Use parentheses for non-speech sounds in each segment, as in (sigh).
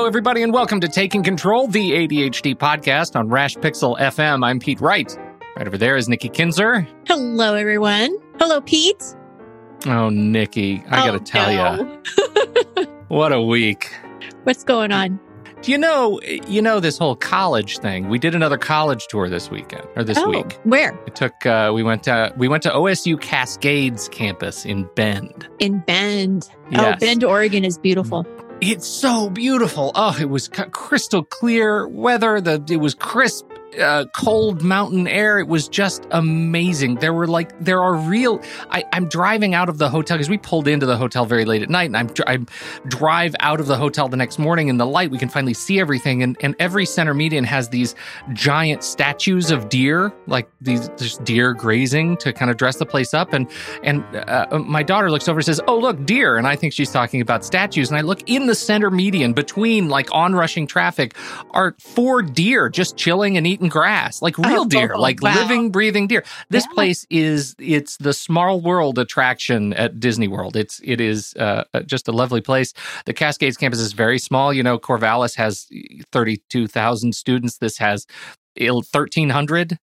Hello, everybody, and welcome to Taking Control, the ADHD podcast on Rash Pixel FM. I'm Pete Wright. Right over there is Nikki Kinzer. Hello, everyone. Hello, Pete. Oh, Nikki, I Oh, gotta tell no. you, (laughs) what a week. What's going on? Do you know, you know this whole college thing? We did another college tour this weekend or this oh, week. where? It took. Uh, we went to we went to OSU Cascades campus in Bend. In Bend. Yes. Oh, Bend, Oregon is beautiful. It's so beautiful. Oh, it was crystal clear weather. The it was crisp, uh, cold mountain air. It was just amazing. There were like there are real. I, I'm driving out of the hotel because we pulled into the hotel very late at night, and I'm I drive out of the hotel the next morning in the light. We can finally see everything, and and every center median has these giant statues of deer, like these just deer grazing to kind of dress the place up. And and uh, my daughter looks over and says, "Oh, look, deer!" And I think she's talking about statues. And I look in the center median between like onrushing traffic are four deer just chilling and eating grass, like real Oh, deer, like wow. living, breathing deer. This Yeah. place is it's the Small World attraction at Disney World. It's it is uh, just a lovely place. The Cascades campus is very small. You know, Corvallis has thirty two thousand students. This has thirteen hundred.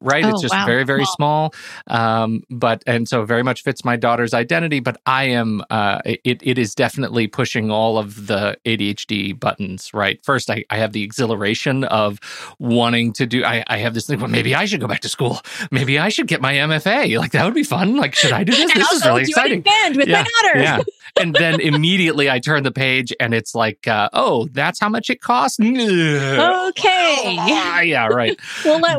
Right, Oh, it's just wow. very, very Wow. small, um, but and so very much fits my daughter's identity. But I am, uh, it, it is definitely pushing all of the ADHD buttons. Right, first I, I have the exhilaration of wanting to do. I, I have this thing. Well, maybe I should go back to school. Maybe I should get my MFA. Like that would be fun. Like, should I do this? (laughs) This is really exciting in with Yeah, my daughter. yeah. (laughs) And then immediately I turn the page and it's like, uh, oh, that's how much it costs? Okay. Ah, yeah, right. (laughs) We'll let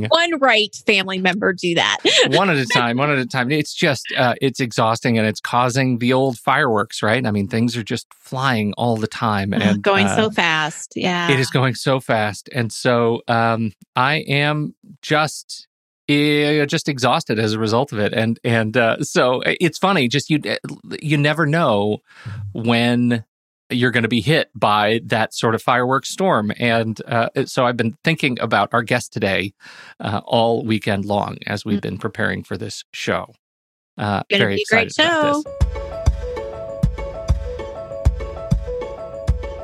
one, one right family member do that. (laughs) one at a time, one at a time. It's just, uh, it's exhausting and it's causing the old fireworks, right? I mean, things are just flying all the time. And Going uh, so fast. Yeah. It is going so fast. And so um, I am just eh, just exhausted as a result of it and and uh, so it's funny just you you never know when you're going to be hit by that sort of fireworks storm. And uh, so i've been thinking about our guest today uh, all weekend long as we've been preparing for this show. Uh, very be a great excited about show.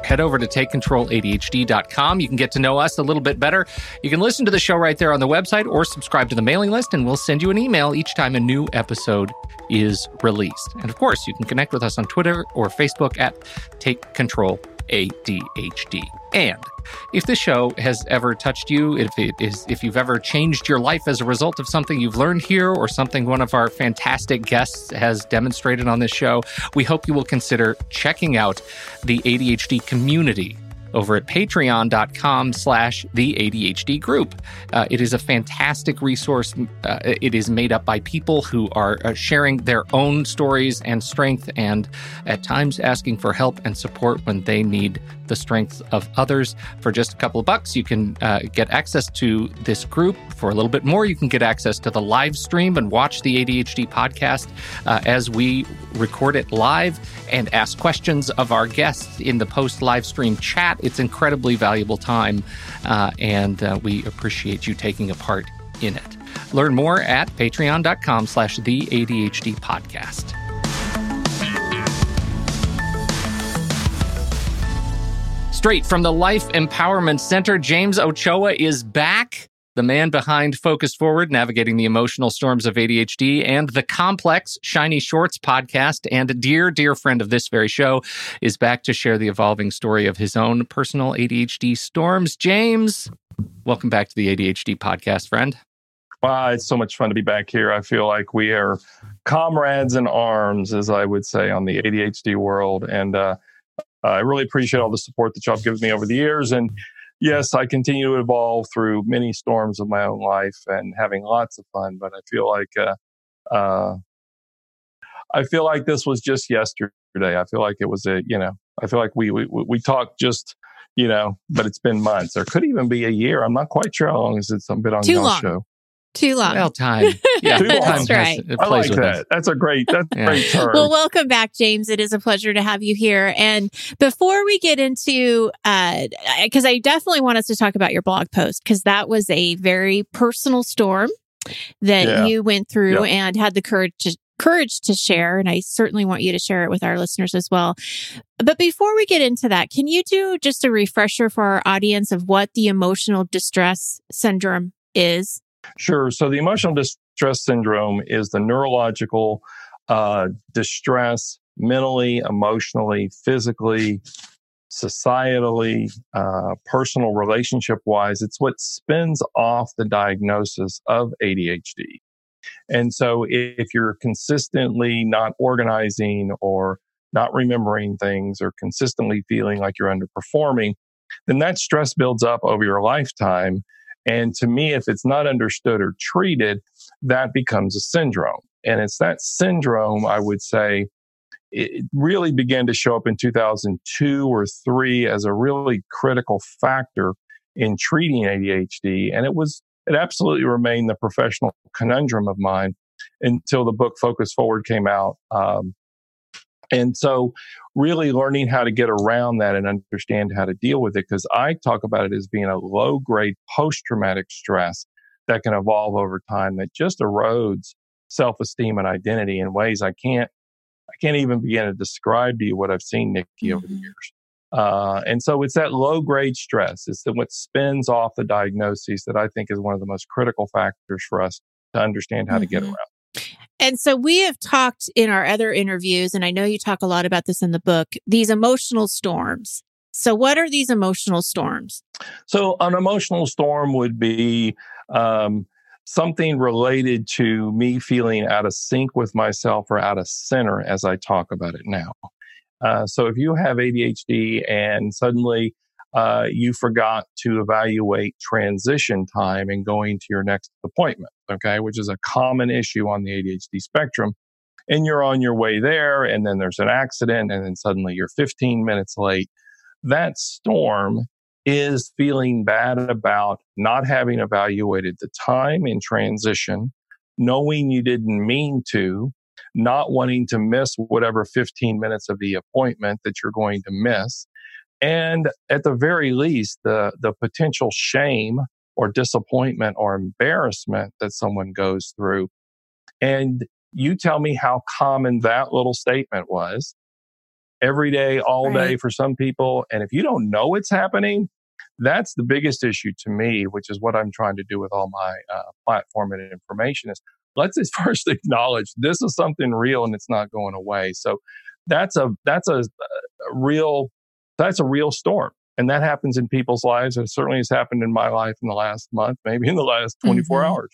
Head over to takecontroladhd.com. You can get to know us a little bit better. You can listen to the show right there on the website or subscribe to the mailing list, and we'll send you an email each time a new episode is released. And of course, you can connect with us on Twitter or Facebook at Take Control ADHD. And if this show has ever touched you, if it is if you've ever changed your life as a result of something you've learned here or something one of our fantastic guests has demonstrated on this show, we hope you will consider checking out the ADHD community over at patreon.com slash the ADHD group. Uh, it is a fantastic resource. Uh, it is made up by people who are uh, sharing their own stories and strength and at times asking for help and support when they need the strength of others. For just a couple of bucks, you can uh, get access to this group. For a little bit more, you can get access to the live stream and watch the ADHD podcast uh, as we record it live and ask questions of our guests in the post live stream chat. It's incredibly valuable time, uh, and uh, we appreciate you taking a part in it. Learn more at patreon.com slash the ADHD podcast. Straight from the Life Empowerment Center, James Ochoa is back. the man behind Focus Forward, navigating the emotional storms of ADHD, and the complex Shiny Shorts podcast, and dear, dear friend of this very show, is back to share the evolving story of his own personal ADHD storms. James, welcome back to the ADHD podcast, friend. Wow, it's so much fun to be back here. I feel like we are comrades in arms, as I would say, on the ADHD world. And uh, I really appreciate all the support that y'all have given me over the years. And yes, I continue to evolve through many storms of my own life and having lots of fun. But I feel like uh, uh, I feel like this was just yesterday. I feel like it was a you know I feel like we we we talked just you know, but it's been months or could even be a year. I'm not quite sure how long it's been on Too your show. Too long. Well, time. (laughs) Yeah, Too long. That's right. I like that. That's a great. That's a great term. Well, welcome back, James. It is a pleasure to have you here. And before we get into, uh because I definitely want us to talk about your blog post, because that was a very personal storm that Yeah. you went through Yeah. and had the courage to, courage to share. And I certainly want you to share it with our listeners as well. But before we get into that, can you do just a refresher for our audience of what the emotional distress syndrome is? Sure. So the emotional distress syndrome is the neurological uh, distress mentally, emotionally, physically, societally, uh, personal relationship wise. It's what spins off the diagnosis of ADHD. And so if you're consistently not organizing or not remembering things or consistently feeling like you're underperforming, then that stress builds up over your lifetime. And to me, if it's not understood or treated, that becomes a syndrome. And it's that syndrome, I would say, it really began to show up in 2002 or three as a really critical factor in treating ADHD. And it was, it absolutely remained the professional conundrum of mine until the book Focus Forward came out. Um, and so, really learning how to get around that and understand how to deal with it, because I talk about it as being a low grade post traumatic stress that can evolve over time that just erodes self esteem and identity in ways I can't, I can't even begin to describe to you what I've seen, Nikki, over the Mhm. years. Uh, and so it's that low grade stress. It's the, what spins off the diagnoses that I think is one of the most critical factors for us to understand how to get Mhm. around. And so we have talked in our other interviews, and I know you talk a lot about this in the book, these emotional storms. So, what are these emotional storms? So, an emotional storm would be um, something related to me feeling out of sync with myself or out of center as I talk about it now. Uh, so, if you have ADHD and suddenly uh, you forgot to evaluate transition time and going to your next appointment, okay, which is a common issue on the ADHD spectrum, and you're on your way there, and then there's an accident, and then suddenly you're 15 minutes late. That storm is feeling bad about not having evaluated the time in transition, knowing you didn't mean to, not wanting to miss whatever 15 minutes of the appointment that you're going to miss. And at the very least, the, the potential shame or disappointment or embarrassment that someone goes through. And you tell me how common that little statement was every day, all day for some people. And if you don't know it's happening, that's the biggest issue to me, which is what I'm trying to do with all my uh, platform and information is let's just (laughs) first acknowledge this is something real and it's not going away. So that's a, that's a, a real, that's a real storm. And that happens in people's lives. And it certainly has happened in my life in the last month, maybe in the last 24 Mhm. hours.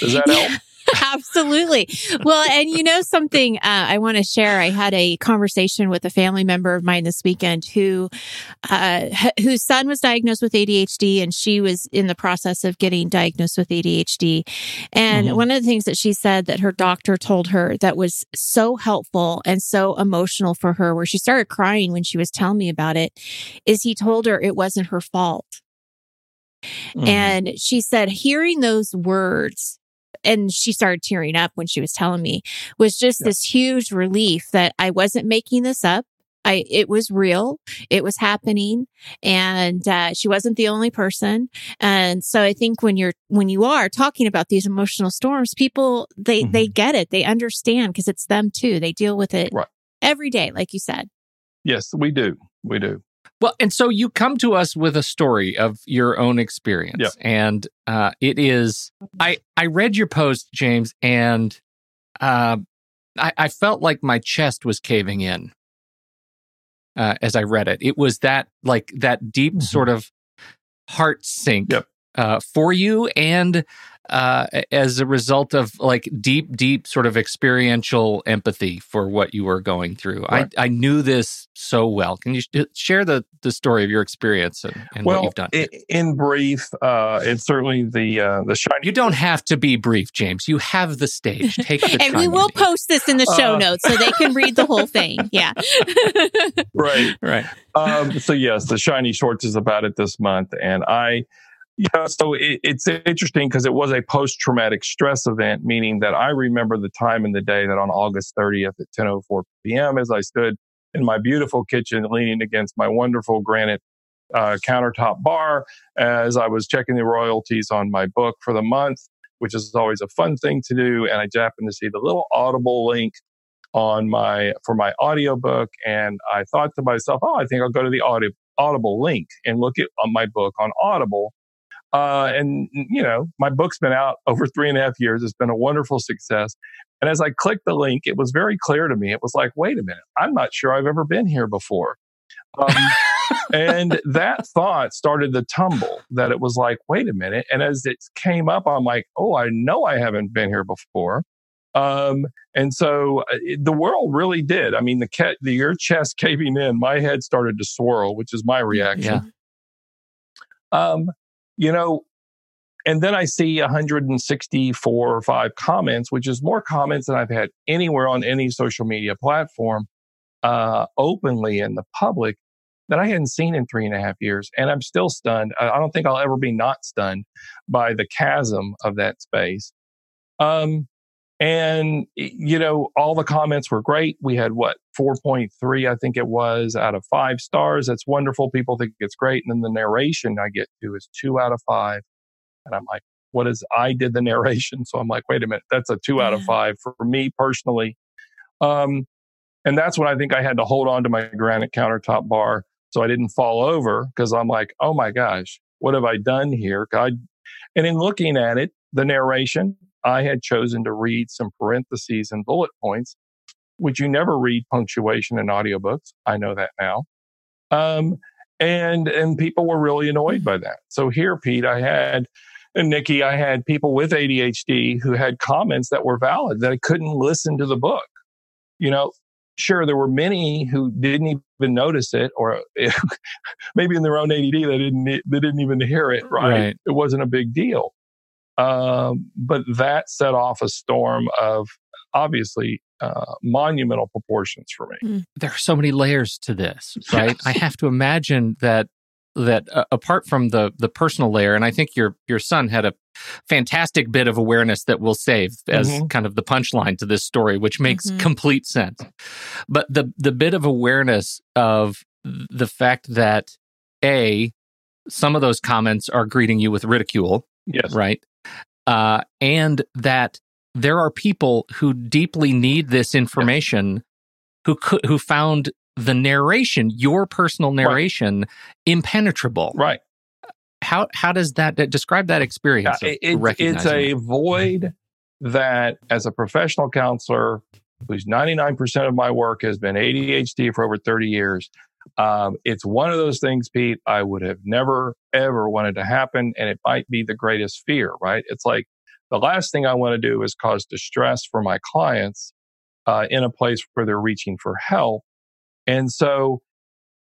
Does that help? (laughs) Absolutely. Well, and you know something uh, I want to share. I had a conversation with a family member of mine this weekend who, uh, h- whose son was diagnosed with ADHD, and she was in the process of getting diagnosed with ADHD. And Mhm. one of the things that she said that her doctor told her that was so helpful and so emotional for her, where she started crying when she was telling me about it, is he told her it wasn't her fault. Mhm. And she said, hearing those words, and she started tearing up when she was telling me, was just Yeah. this huge relief that I wasn't making this up. I, it was real. It was happening and, uh, she wasn't the only person. And so I think when you're, when you are talking about these emotional storms, people, they, they get it. They understand because it's them too. They deal with it Right. every day, like you said. yes, we do. We do. Well, and so you come to us with a story of your own experience, Yep. and uh, it is. I I read your post, James, and uh, I, I felt like my chest was caving in uh, as I read it. It was that like that deep Mhm. sort of heart sink Yep. Uh, for you, and uh, as a result of like deep, deep sort of experiential empathy for what you were going through. Right. I I knew this so well. Can you sh- share the the story of your experience and, and what you've done? i- in brief, uh, it's certainly the uh, the shiny. you don't have to be brief, James. You have the stage. (laughs) Take the and time we will need. post this in the show Uh, notes so they can read the whole thing. (laughs) Yeah. right. (laughs) Right. um, so yes, the shiny shorts is about it this month, and I, know, so it, it's interesting because it was a post-traumatic stress event, meaning that I remember the time in the day that on August 30th at 10:04 p.m. as I stood in my beautiful kitchen, leaning against my wonderful granite uh, countertop bar, as I was checking the royalties on my book for the month, which is always a fun thing to do, and I happened to see the little Audible link on my for my audiobook and I thought to myself, oh, I think I'll go to the Audi- Audible link and look at my book on Audible. Uh, and you know, my book's been out over three and a half years. It's been a wonderful success. And as I clicked the link, it was very clear to me. It was like, wait a minute, I'm not sure I've ever been here before. Um, (laughs) and that thought started to tumble that it was like, wait a minute. And as it came up, I'm like, oh, I know I haven't been here before. Um, and so uh, it, the world really did. I mean, the, ca- the your chest (laughs) caving in, my head started to swirl, which is my reaction. Um, you know, and then I see 164 or five comments, which is more comments than I've had anywhere on any social media platform, uh, openly in the public that I hadn't seen in three and a half years. And I'm still stunned. I I don't think I'll ever be not stunned by the chasm of that space. Um, and, you know, all the comments were great. We had what, 4.3, I think it was, out of five stars. That's wonderful. People think it's great. And then the narration I get to is two out of five. And I'm like, what is, I did the (laughs) narration. So I'm like, wait a minute, that's a two out of five for me personally. Um, and that's when I think I had to hold on to my granite countertop bar so I didn't fall over because I'm like, oh my gosh, what have I done here? God. And in looking at it, the narration, I had chosen to read some parentheses and bullet points, which you never read punctuation in audiobooks. I know that now. Um, and and people were really annoyed by that. So here, Pete, I had and Nikki, I had people with ADHD who had comments that were valid that I couldn't listen to the book. You know, sure, there were many who didn't even notice it, or (laughs) maybe in their own ADD they didn't they didn't even hear it. Right, Right. it wasn't a big deal. Um, but that set off a storm of obviously uh, monumental proportions for me. there are so many layers to this, (laughs) right? Yes. I have to imagine that that uh, apart from the the personal layer, and I think your your son had a fantastic bit of awareness that we'll save as Mhm. kind of the punchline to this story, which makes Mhm. complete sense. But the the bit of awareness of the fact that a some of those comments are greeting you with ridicule, Yes, right? Uh, and that there are people who deeply need this information who could who found the narration, your personal narration, impenetrable. right. How how does that describe that experience? Yeah, it- it's a it? void that, as a professional counselor, whose 99% of my work has been ADHD for over 30 years, um, it's one of those things, Pete, I would have never, ever wanted to happen. And it might be the greatest fear, right? It's like the last thing I want to do is cause distress for my clients uh, in a place where they're reaching for help. And so,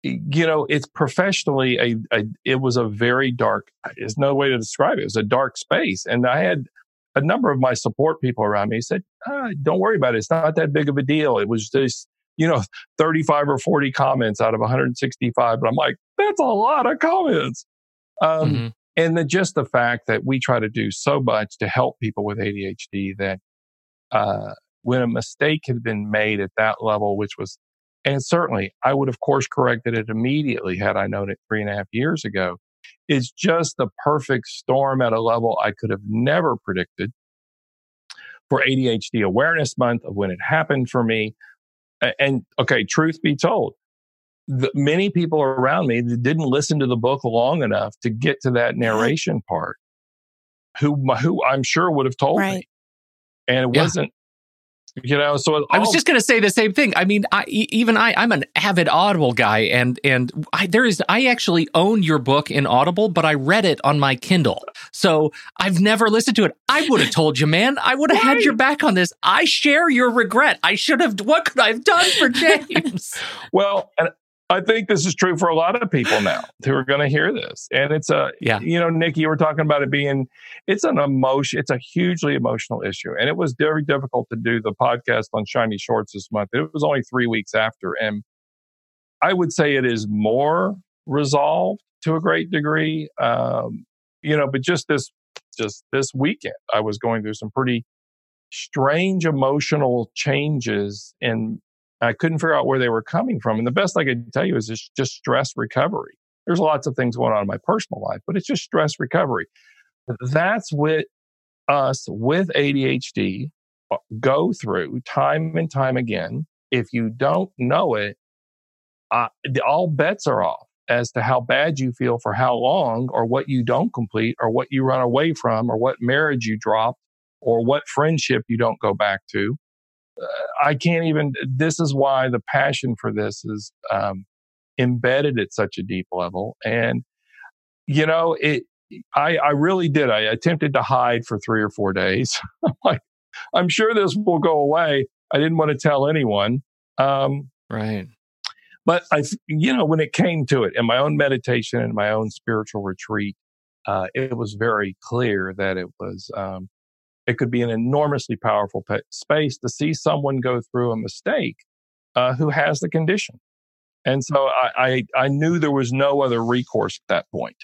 you know, it's professionally a, a it was a very dark. There's no way to describe it. It was a dark space, and I had a number of my support people around me said, ah, "Don't worry about it. It's not that big of a deal. It was just." You know, 35 or 40 comments out of 165. But I'm like, that's a lot of comments. Um, Mhm. and the, just the fact that we try to do so much to help people with ADHD that uh, when a mistake had been made at that level, which was, and certainly I would have course corrected it immediately had I known it three and a half years ago, is just the perfect storm at a level I could have never predicted for ADHD Awareness Month of when it happened for me. And okay, truth be told, the, many people around me that didn't listen to the book long enough to get to that narration part, who who I'm sure would have told Right. me, and it Yeah. wasn't. You know, so I was just going to say the same thing. I mean, I, even I, I'm an avid Audible guy, and and I, there is I actually own your book in Audible, but I read it on my Kindle, so I've never listened to it. I would have told you, man. I would have had your back on this. I share your regret. I should have. What could I have done for (laughs) James? Well, and I think this is true for a lot of people now who are going to hear this. And it's a, Yeah. you know, Nikki, you were talking about it being, it's an emotion, it's a hugely emotional issue. And it was very difficult to do the podcast on Shiny Shorts this month. It was only three weeks after. And I would say it is more resolved to a great degree. Um, you know, but just this, just this weekend, I was going through some pretty strange emotional changes in I couldn't figure out where they were coming from. And the best I could tell you is it's just stress recovery. There's lots of things going on in my personal life, but it's just stress recovery. That's what us with ADHD uh, go through time and time again. If you don't know it, uh, all bets are off as to how bad you feel for how long, or what you don't complete, or what you run away from, or what marriage you drop, or what friendship you don't go back to. I can't even. This is why the passion for this is um, embedded at such a deep level, and you know it. I, I really did. I attempted to hide for three or four days. (laughs) I'm like, I'm sure this will go away. I didn't want to tell anyone. Um, right. but I, you know, when it came to it in my own meditation and my own spiritual retreat, uh, it was very clear that it was, um, it could be an enormously powerful pa- space to see someone go through a mistake uh, who has the condition. And so I, I, I knew there was no other recourse at that point.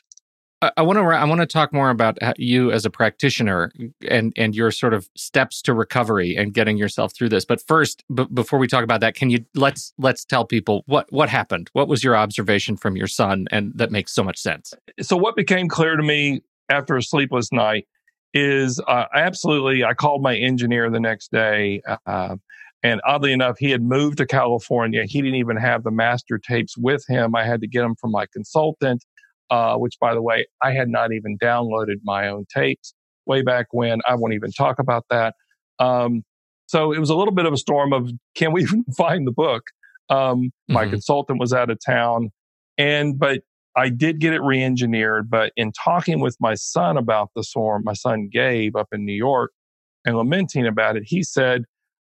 I want to. I want to talk more about you as a practitioner and and your sort of steps to recovery and getting yourself through this. But first, b- before we talk about that, can you let's let's tell people what what happened? What was your observation from your son, and that makes so much sense. so what became clear to me after a sleepless night is uh, absolutely i called my engineer the next day uh, and oddly enough he had moved to california. He didn't even have the master tapes with him. I had to get them from my consultant uh, which by the way i had not even downloaded my own tapes way back when. I won't even talk about that. Um, so it was a little bit of a storm of can we (laughs) even find the book? Um, my Mhm. consultant was out of town and but I did get it re-engineered, but in talking with my son about the storm, my son Gabe up in New York, and lamenting about it, he said,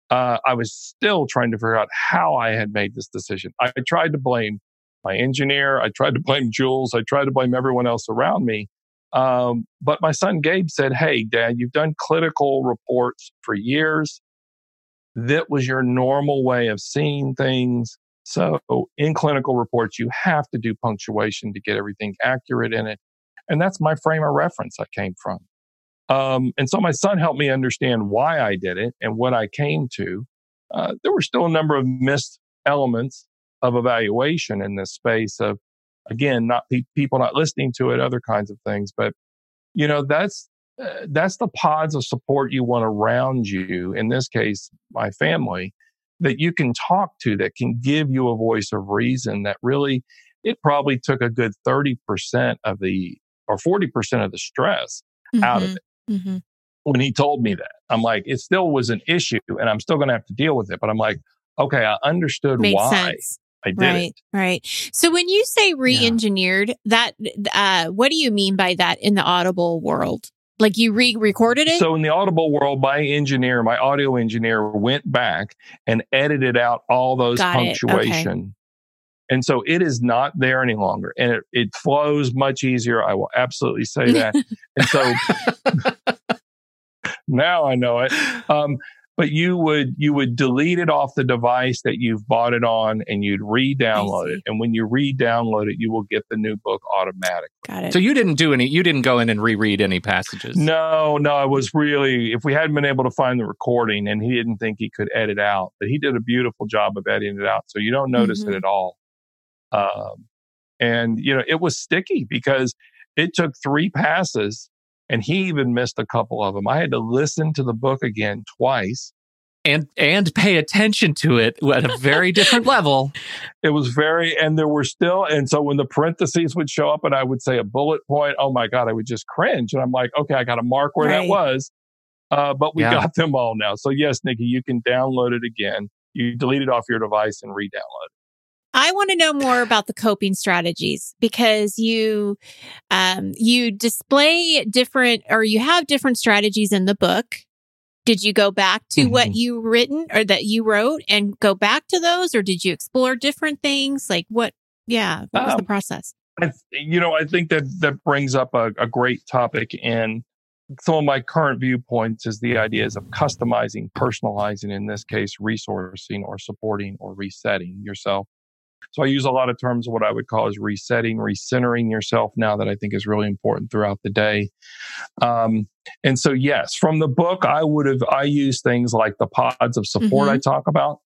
uh, I was still trying to figure out how I had made this decision. I tried to blame my engineer. I tried to blame Jules. I tried to blame everyone else around me. Um, but my son Gabe said, Hey, dad, you've done clinical reports for years. That was your normal way of seeing things. So in clinical reports, you have to do punctuation to get everything accurate in it. And that's my frame of reference I came from. Um, and so my son helped me understand why I did it and what I came to. Uh, there were still a number of missed elements of evaluation in this space of, again, not pe- people not listening to it, other kinds of things. But, you know, that's, uh, that's the pods of support you want around you. In this case, my family that you can talk to that can give you a voice of reason that really it probably took a good 30% of the or 40% of the stress out of Mhm. it Mhm. when he told me that i'm like it still was an issue and i'm still going to have to deal with it but i'm like okay i understood Makes why sense. i did Right, it right. So when you say re-engineered, that uh, what do you mean by that in the Audible world? Like you re-recorded it? so in the audible world my engineer my audio engineer went back and edited out all those Got it. Okay. punctuation and so it is not there any longer and it, it flows much easier i will absolutely say that (laughs) and so (laughs) (laughs) now i know it um, but you would you would delete it off the device that you've bought it on and you'd re-download it and when you re-download it you will get the new book automatically Got it. So you didn't do any. You didn't go in and reread any passages. no no i was really if we hadn't been able to find the recording and he didn't think he could edit out but he did a beautiful job of editing it out so you don't notice Mhm. it at all um, and you know it was sticky because it took three passes and he even missed a couple of them i had to listen to the book again twice and and pay attention to it at a very different (laughs) level. It was very, and there were still, and so when the parentheses would show up and I would say a bullet point, oh my God, I would just cringe. And I'm like, okay, I got to mark where right. that was. Uh, but we yeah. got (laughs) them all now. So yes, Nikki, you can download it again. You delete it off your device and re-download it. I want to know more about the coping strategies because you um, you display different or you have different strategies in the book. Did you go back to mm-hmm. what you written or that you wrote and go back to those, or did you explore different things? Like what? Yeah, what was um, the process? I, you know, I think that that brings up a, a great topic, and some of my current viewpoints is the ideas of customizing, personalizing, in this case, resourcing or supporting or resetting yourself. So I use a lot of terms of what I would call as resetting, recentering yourself now that I think is really important throughout the day. Um, and so, yes, from the book, I would have, I use things like the pods of support mm-hmm. I talk about.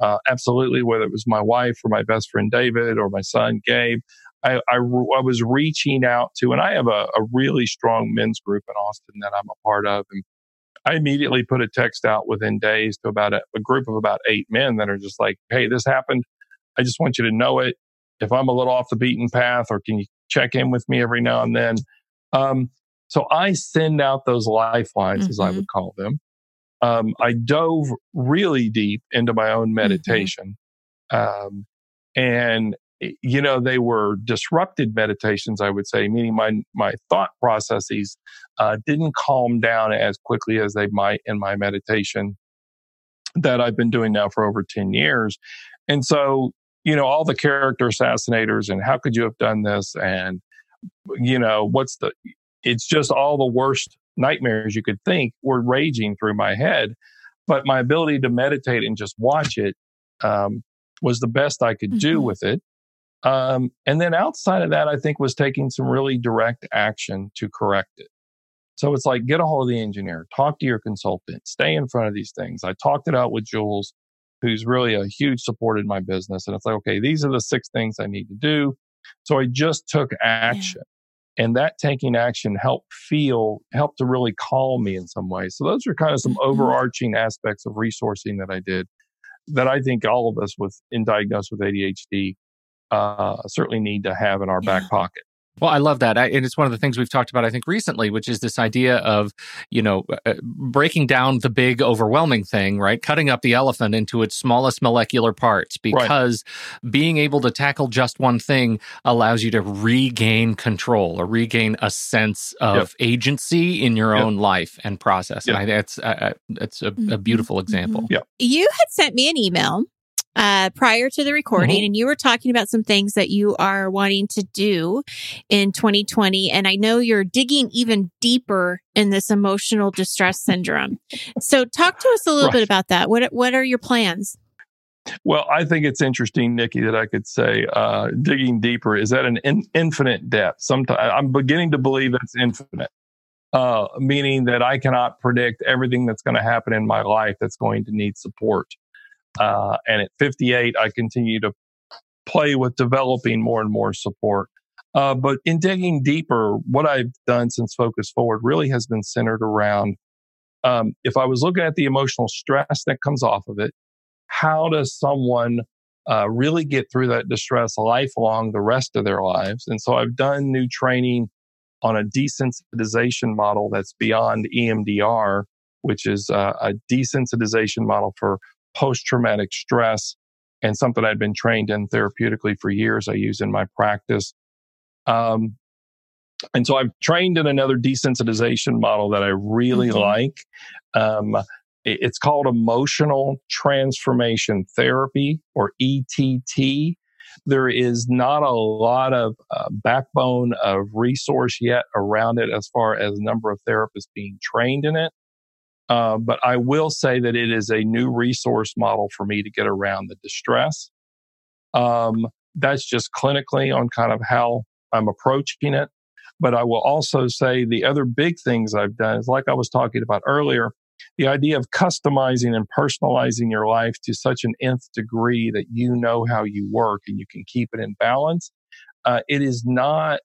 Uh, absolutely, whether it was my wife or my best friend David or my son Gabe, I, I, I was reaching out to, and I have a, a really strong men's group in Austin that I'm a part of. And I immediately put a text out within days to about a, a group of about eight men that are just like, hey, this happened. I just want you to know it. If I'm a little off the beaten path, or can you check in with me every now and then? Um, so I send out those lifelines, mm-hmm. as I would mm-hmm. call them. Um, I dove really deep into my own mm-hmm. meditation. Mm-hmm. Um, and you know they were disrupted meditations i would say meaning my my thought processes uh, didn't calm down as quickly as they might in my meditation that i've been doing now for over 10 years and so you know all the character assassinators and how could you have done this and you know what's the it's just all the worst nightmares you could think were raging through my head but my ability to meditate and just watch it um, was the best i could do mm-hmm. with it um, and then outside of that, I think was taking some really direct action to correct it. So it's like get a hold of the engineer, talk to your consultant, stay in front of these things. I talked it out with Jules, who's really a huge support in my business. And it's like, okay, these are the six things I need to do. So I just took action. Yeah. And that taking action helped feel, helped to really calm me in some ways. So those are kind of some mm-hmm. overarching aspects of resourcing that I did that I think all of us with in diagnosed with ADHD uh, certainly need to have in our yeah. back pocket. Well, I love that. I, and it's one of the things we've talked about, I think, recently, which is this idea of, you know, uh, breaking down the big, overwhelming thing, right? Cutting up the elephant into its smallest molecular parts because right. being able to tackle just one thing allows you to regain control or regain a sense of yep. agency in your yep. own life and process. Yep. And I, that's, uh, that's a, a mm-hmm. beautiful example. Yeah. You had sent me an email uh, prior to the recording, mm-hmm. and you were talking about some things that you are wanting to do in 2020. And I know you're digging even deeper in this emotional distress syndrome. So, talk to us a little right. bit about that. What What are your plans? Well, I think it's interesting, Nikki, that I could say uh, digging deeper is at an in- infinite depth. Sometimes I'm beginning to believe it's infinite, uh, meaning that I cannot predict everything that's going to happen in my life that's going to need support. Uh, and at 58, I continue to play with developing more and more support. Uh, but in digging deeper, what I've done since Focus Forward really has been centered around um, if I was looking at the emotional stress that comes off of it, how does someone uh, really get through that distress lifelong the rest of their lives? And so I've done new training on a desensitization model that's beyond EMDR, which is uh, a desensitization model for post traumatic stress and something I'd been trained in therapeutically for years. I use in my practice. Um, and so I've trained in another desensitization model that I really mm-hmm. like. Um, it's called emotional transformation therapy or ETT. There is not a lot of uh, backbone of resource yet around it as far as number of therapists being trained in it. Uh, but I will say that it is a new resource model for me to get around the distress. Um, that's just clinically on kind of how I'm approaching it. But I will also say the other big things I've done is like I was talking about earlier, the idea of customizing and personalizing your life to such an nth degree that you know how you work and you can keep it in balance. Uh, it is not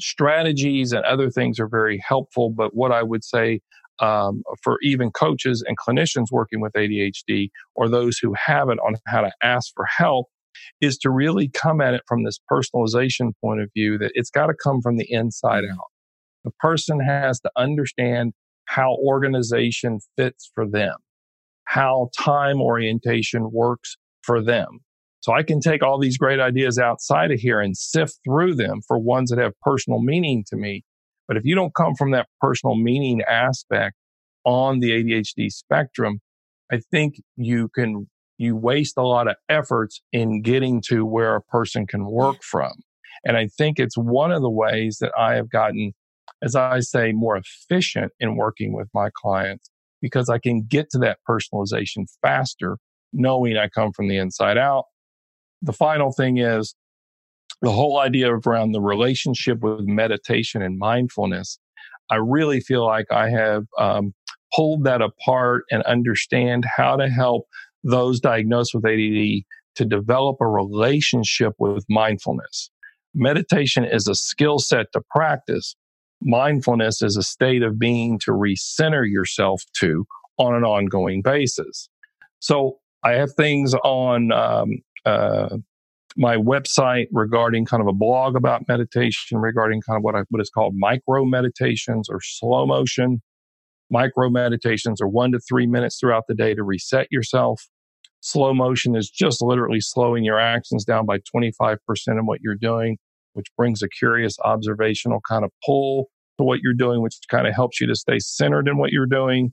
strategies and other things are very helpful, but what I would say um, for even coaches and clinicians working with ADHD or those who have it on how to ask for help is to really come at it from this personalization point of view that it's got to come from the inside mm-hmm. out. The person has to understand how organization fits for them, how time orientation works for them. So I can take all these great ideas outside of here and sift through them for ones that have personal meaning to me. But if you don't come from that personal meaning aspect on the ADHD spectrum, I think you can, you waste a lot of efforts in getting to where a person can work from. And I think it's one of the ways that I have gotten, as I say, more efficient in working with my clients because I can get to that personalization faster, knowing I come from the inside out. The final thing is the whole idea around the relationship with meditation and mindfulness. I really feel like I have um, pulled that apart and understand how to help those diagnosed with ADD to develop a relationship with mindfulness. Meditation is a skill set to practice. Mindfulness is a state of being to recenter yourself to on an ongoing basis. So I have things on um, uh, my website regarding kind of a blog about meditation, regarding kind of what I, what is called micro meditations or slow motion. Micro meditations are one to three minutes throughout the day to reset yourself. Slow motion is just literally slowing your actions down by 25% in what you're doing, which brings a curious observational kind of pull to what you're doing, which kind of helps you to stay centered in what you're doing.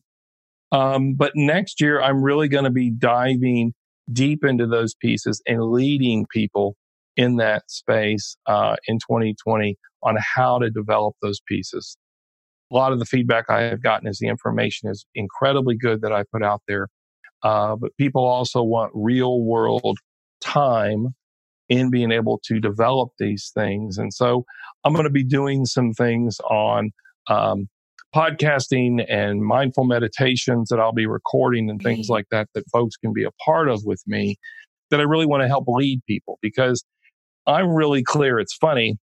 Um, but next year, I'm really going to be diving deep into those pieces and leading people in that space uh, in 2020 on how to develop those pieces. A lot of the feedback I have gotten is the information is incredibly good that I put out there. Uh, but people also want real world time in being able to develop these things. And so I'm going to be doing some things on um, podcasting and mindful meditations that I'll be recording and things like that that folks can be a part of with me that I really want to help lead people because I'm really clear. It's funny.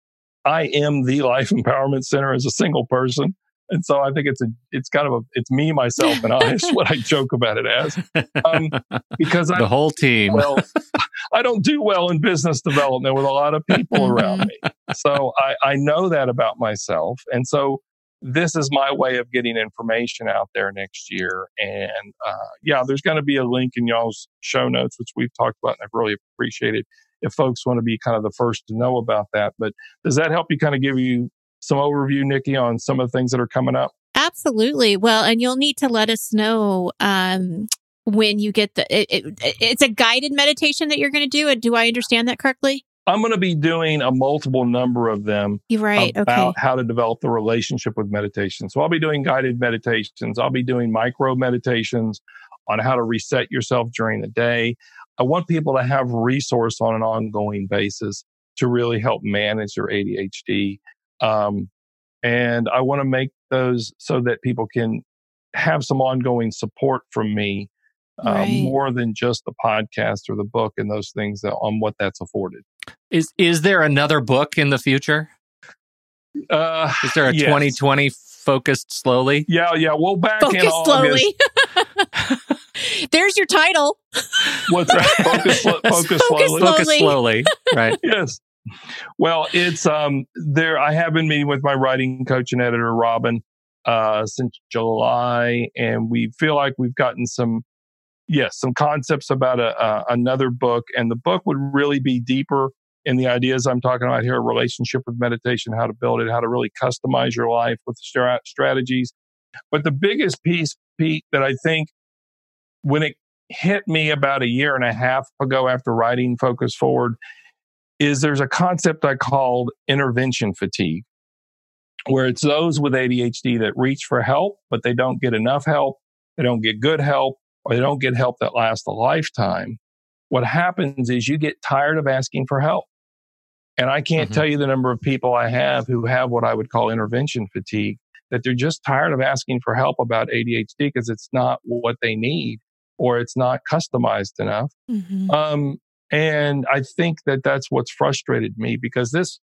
I am the (laughs) Life Empowerment Center as a single person. And so I think it's a, it's kind of a, it's me, myself, and I is what I (laughs) joke about it as, um, because the I, whole team. Well, (laughs) I don't do well in business development with a lot of people around me, so I, I know that about myself, and so this is my way of getting information out there next year. And uh, yeah, there's going to be a link in y'all's show notes, which we've talked about, and I've really appreciated if folks want to be kind of the first to know about that. But does that help you kind of give you some overview, Nikki, on some of the things that are coming up? Absolutely. Well, and you'll need to let us know um, when you get the. It, it, it's a guided meditation that you're going to do. Do I understand that correctly? I'm going to be doing a multiple number of them You're right. about okay. how to develop the relationship with meditation. So I'll be doing guided meditations. I'll be doing micro meditations on how to reset yourself during the day. I want people to have resource on an ongoing basis to really help manage their ADHD. Um, and I want to make those so that people can have some ongoing support from me uh, right. more than just the podcast or the book and those things that, on what that's afforded. Is is there another book in the future? Uh, is there a yes. 2020 focused slowly? Yeah, yeah. We'll back Focus in slowly. (laughs) There's your title. What's that? (laughs) Focus, focus, focus slowly. slowly. Focus slowly. Right. (laughs) yes. Well, it's um there. I have been meeting with my writing coach and editor Robin uh since July, and we feel like we've gotten some yes, some concepts about a, another book, and the book would really be deeper in the ideas I'm talking about here: relationship with meditation, how to build it, how to really customize your life with strat- strategies. But the biggest piece, Pete, that I think when it hit me about a year and a half ago after writing Focus Forward is there's a concept I called intervention fatigue, where it's those with ADHD that reach for help, but they don't get enough help, they don't get good help, or they don't get help that lasts a lifetime, what happens is you get tired of asking for help. And I can't mm-hmm. tell you the number of people I have who have what I would call intervention fatigue, that they're just tired of asking for help about ADHD because it's not what they need or it's not customized enough. Mm-hmm. Um, and I think that that's what's frustrated me because this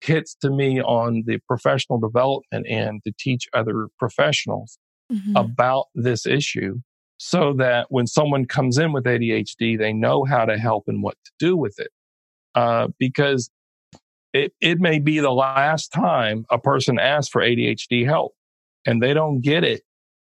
hits to me on the professional development end to teach other professionals mm-hmm. about this issue so that when someone comes in with ADHD, they know how to help and what to do with it. Uh, because it, it may be the last time a person asks for ADHD help and they don't get it.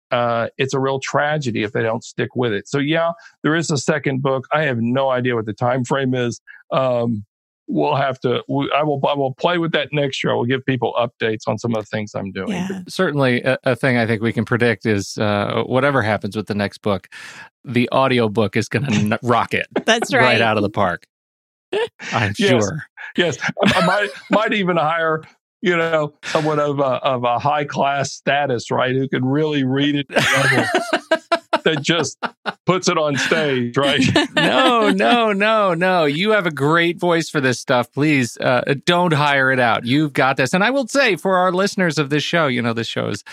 Uh, it's a real tragedy if they don't stick with it. So yeah, there is a second book. I have no idea what the time frame is. Um, we'll have to I will I will play with that next year. I will give people updates on some of the things I'm doing. Yeah. Certainly a, a, thing I think we can predict is uh, whatever happens with the next book, the audio book is going (laughs) to rocket. That's right. Right out of the park. (laughs) I'm yes. sure. Yes. I, I might (laughs) might even hire you know, someone of a, of a high class status, right? Who can really read it that just puts it on stage, right? (laughs) no, no, no, no. You have a great voice for this stuff. Please uh, don't hire it out. You've got this. And I will say for our listeners of this show, you know, this show is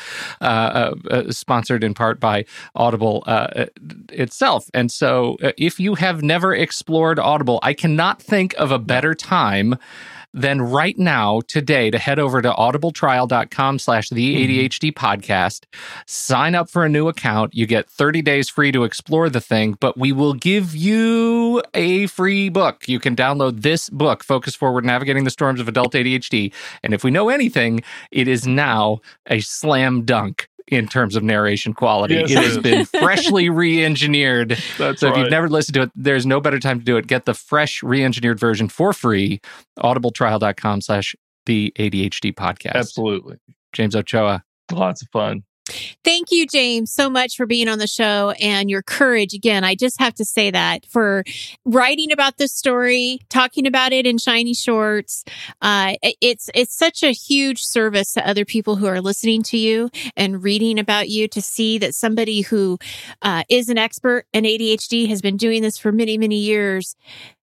uh, uh, uh sponsored in part by Audible uh, itself. And so uh, if you have never explored Audible, I cannot think of a better time then right now, today, to head over to audibletrial.com slash the ADHD mm-hmm. podcast, sign up for a new account. You get 30 days free to explore the thing, but we will give you a free book. You can download this book, Focus Forward Navigating the Storms of Adult ADHD. And if we know anything, it is now a slam dunk in terms of narration quality. Yes, it has been (laughs) freshly re-engineered. That's so right. if you've never listened to it, there's no better time to do it. Get the fresh re-engineered version for free. Audibletrial.com slash the ADHD podcast. Absolutely. James Ochoa. Lots of fun. Thank you, James, so much for being on the show and your courage. Again, I just have to say that for writing about this story, talking about it in shiny shorts. Uh, it's, it's such a huge service to other people who are listening to you and reading about you to see that somebody who uh, is an expert in ADHD has been doing this for many, many years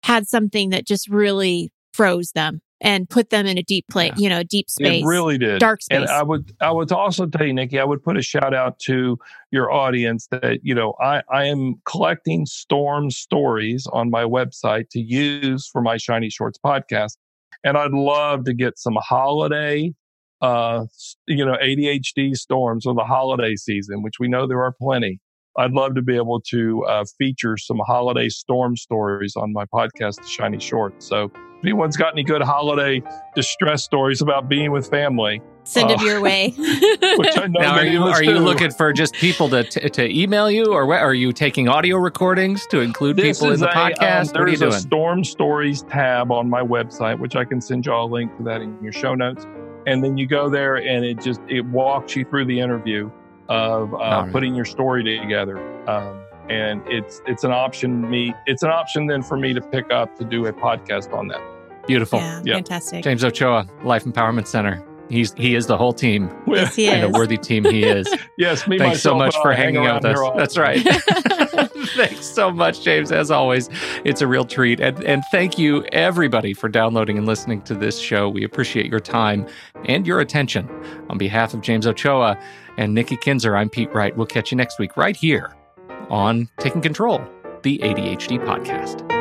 had something that just really froze them and put them in a deep place, yeah. you know, deep space. It really did. Dark space. And I would I would also tell you, Nikki, I would put a shout out to your audience that, you know, I, I am collecting storm stories on my website to use for my Shiny Shorts podcast. And I'd love to get some holiday uh you know ADHD storms of the holiday season, which we know there are plenty. I'd love to be able to uh, feature some holiday storm stories on my podcast, Shiny Shorts. So anyone's got any good holiday distress stories about being with family, send them uh, your way. (laughs) now, are you are you looking for just people to t- to email you, or are you taking audio recordings to include this people in the a, um, podcast? Um, what are you doing? a Storm Stories tab on my website, which I can send you all a link to that in your show notes. And then you go there, and it just it walks you through the interview of uh, right. putting your story together. Um, and it's it's an option me it's an option then for me to pick up to do a podcast on that. Beautiful. Yeah, yep. fantastic. James Ochoa, Life Empowerment Center. He's he is the whole team. Yes, he and is. a worthy team he is. (laughs) yes, me Thanks myself, so much for uh, hanging out with us. That's right. (laughs) (laughs) Thanks so much, James. As always, it's a real treat. And and thank you everybody for downloading and listening to this show. We appreciate your time and your attention. On behalf of James Ochoa and Nikki Kinzer, I'm Pete Wright. We'll catch you next week right here on Taking Control, the ADHD podcast.